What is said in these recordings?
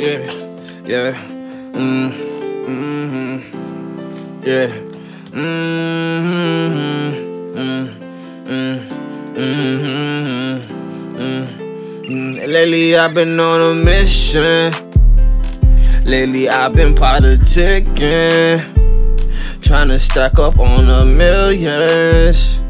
Yeah, yeah. Mm, mm-hmm. Yeah. Mm, mm, mm-hmm. Mm, mm. Lately I've been on a mission. Lately I've been politicking. Trying to stack up on the millions.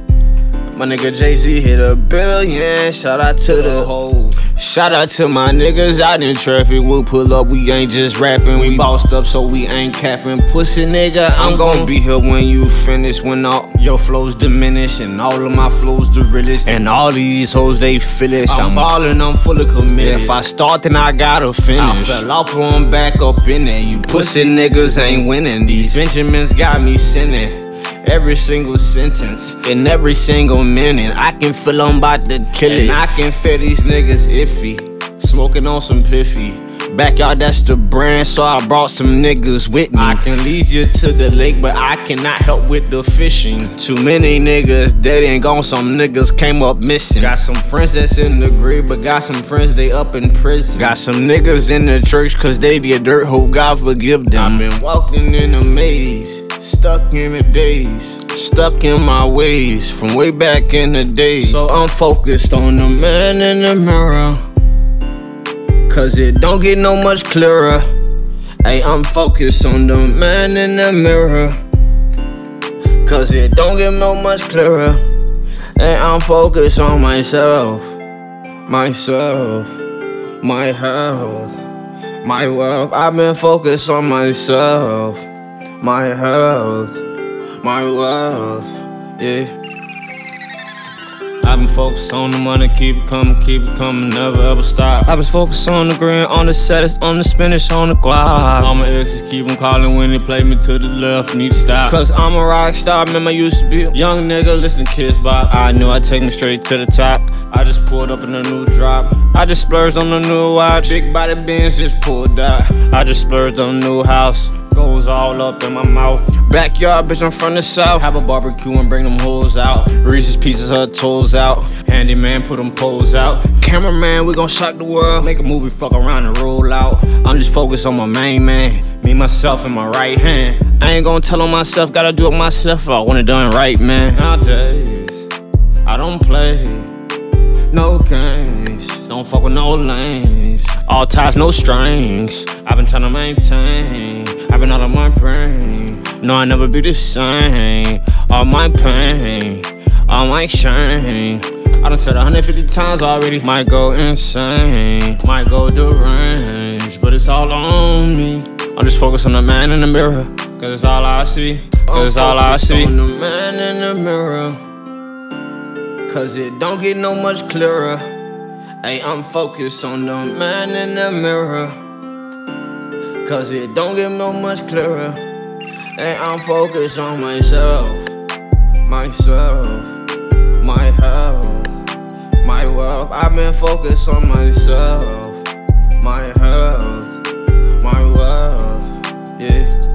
My nigga Jay Z hit a billion. Shout out to the whole. Shout out to my niggas out in traffic. We'll pull up, we ain't just rapping. We bossed up, so we ain't capping. Pussy nigga, I'm gon' be here when you finish. When all your flows diminish, and all of my flows the realest. And all these hoes, they feel it. I'm ballin', I'm fully committed. If I start, then I gotta finish. I fell off, I'm back up in there. You pussy niggas ain't winning. These Benjamins got me sinning. Every single sentence and every single minute, I can feel I'm about to kill it. And I can feel these niggas iffy, smoking on some piffy. Backyard, that's the brand, so I brought some niggas with me. I can lead you to the lake, but I cannot help with the fishing. Too many niggas dead and gone, some niggas came up missing. Got some friends that's in the grave, but got some friends they up in prison. Got some niggas in the church, cause they the dirt, hope God forgive them. I've been walking in a maze. Stuck in the days, stuck in my ways from way back in the day. So I'm focused on the man in the mirror. Cause it don't get no much clearer. Hey, I'm focused on the man in the mirror. Cause it don't get no much clearer. Hey, I'm focused on myself, myself, my health, my wealth. I've been focused on myself my health, my wealth, yeah. I've been focused on the money, keep it coming, keep it coming, never ever stop. I've been focused on the green, on the set, on the spinach, on the guap. All my exes keep them calling when they play me to the left, need to stop. Cause I'm a rock star, remember I used to be a young nigga, listen to Kidz Bop. I knew I'd take me straight to the top. I just pulled up in a new drop. I just splurged on a new watch. Big body Benz just pulled out. I just splurged on a new house goes all up in my mouth. Backyard, bitch, I'm from the south. Have a barbecue and bring them hoes out. Reese's pieces, her toes out. Handyman, put them poles out. Cameraman, we gon' shock the world. Make a movie, fuck around and roll out. I'm just focused on my main man. Me, myself, and my right hand. I ain't gon' tell on myself, gotta do it myself. I want it done right, man. Nowadays, I don't play no games. Don't fuck with no lanes. All ties, no strings. I've been trying to maintain. I've been out of my brain. No, I never be the same. All my pain, all my shame. I done said 150 times already. Might go insane, might go deranged, but it's all on me. I'm just focused on the man in the mirror, cause it's all I see. Cause it's all I see. On the man in the mirror. Cause it don't get no much clearer. Hey, I'm focused on the man in the mirror. Cause it don't get no much clearer. Hey, I'm focused on myself, myself, my health, my wealth. I've been focused on myself, my health, my wealth. Yeah.